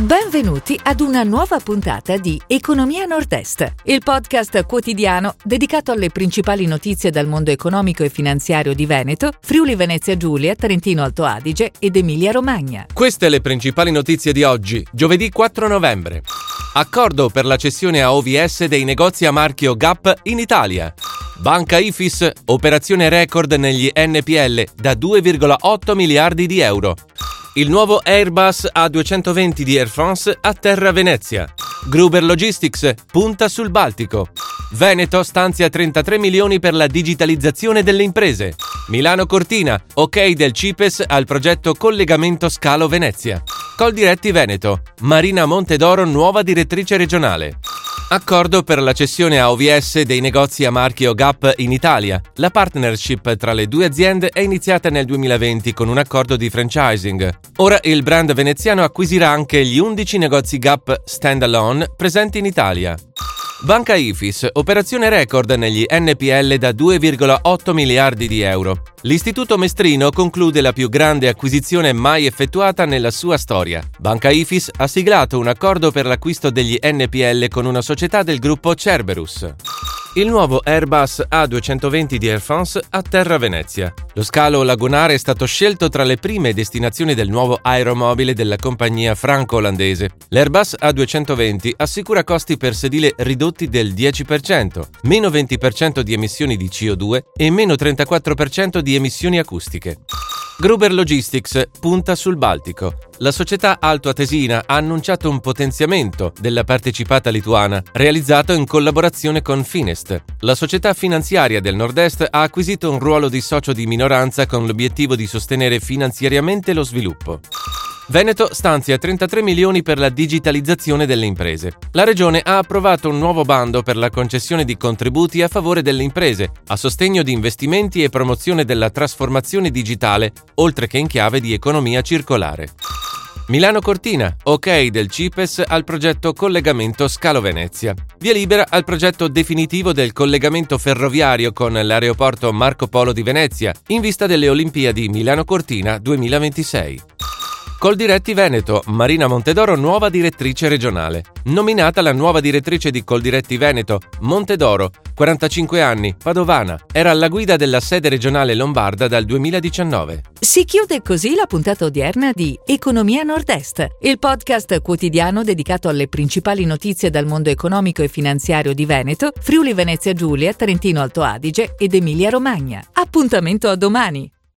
Benvenuti ad una nuova puntata di Economia Nord-Est, il podcast quotidiano dedicato alle principali notizie dal mondo economico e finanziario di Veneto, Friuli Venezia Giulia, Trentino Alto Adige ed Emilia Romagna. Queste le principali notizie di oggi, giovedì 4 novembre. Accordo per la cessione a OVS dei negozi a marchio Gap in Italia. Banca Ifis, operazione record negli NPL da 2,8 miliardi di euro. Il nuovo Airbus A220 di Air France atterra a Venezia. Gruber Logistics punta sul Baltico. Veneto stanzia 33 milioni per la digitalizzazione delle imprese. Milano Cortina, ok del CIPES al progetto Collegamento Scalo Venezia. Coldiretti Veneto, Marina Montedoro nuova direttrice regionale. Accordo per la cessione a OVS dei negozi a marchio Gap in Italia. La partnership tra le due aziende è iniziata nel 2020 con un accordo di franchising. Ora il brand veneziano acquisirà anche gli 11 negozi Gap standalone presenti in Italia. Banca Ifis, operazione record negli NPL da 2,8 miliardi di euro. L'istituto mestrino conclude la più grande acquisizione mai effettuata nella sua storia. Banca Ifis ha siglato un accordo per l'acquisto degli NPL con una società del gruppo Cerberus. Il nuovo Airbus A220 di Air France atterra a Venezia. Lo scalo lagunare è stato scelto tra le prime destinazioni del nuovo aeromobile della compagnia franco-olandese. L'Airbus A220 assicura costi per sedile ridotti del 10%, meno 20% di emissioni di CO2 e meno 34% di emissioni acustiche. Gruber Logistics punta sul Baltico. La società altoatesina ha annunciato un potenziamento della partecipata lituana, realizzato in collaborazione con Finest. La società finanziaria del Nord-Est ha acquisito un ruolo di socio di minoranza con l'obiettivo di sostenere finanziariamente lo sviluppo. Veneto stanzia 33 milioni per la digitalizzazione delle imprese. La Regione ha approvato un nuovo bando per la concessione di contributi a favore delle imprese, a sostegno di investimenti e promozione della trasformazione digitale, oltre che in chiave di economia circolare. Milano Cortina, ok del CIPES al progetto Collegamento Scalo Venezia. Via libera al progetto definitivo del collegamento ferroviario con l'aeroporto Marco Polo di Venezia, in vista delle Olimpiadi Milano Cortina 2026. Coldiretti Veneto, Marina Montedoro nuova direttrice regionale. Nominata la nuova direttrice di Coldiretti Veneto, Montedoro, 45 anni, padovana, era alla guida della sede regionale lombarda dal 2019. Si chiude così la puntata odierna di Economia Nord-Est, il podcast quotidiano dedicato alle principali notizie dal mondo economico e finanziario di Veneto, Friuli Venezia Giulia, Trentino Alto Adige ed Emilia Romagna. Appuntamento a domani!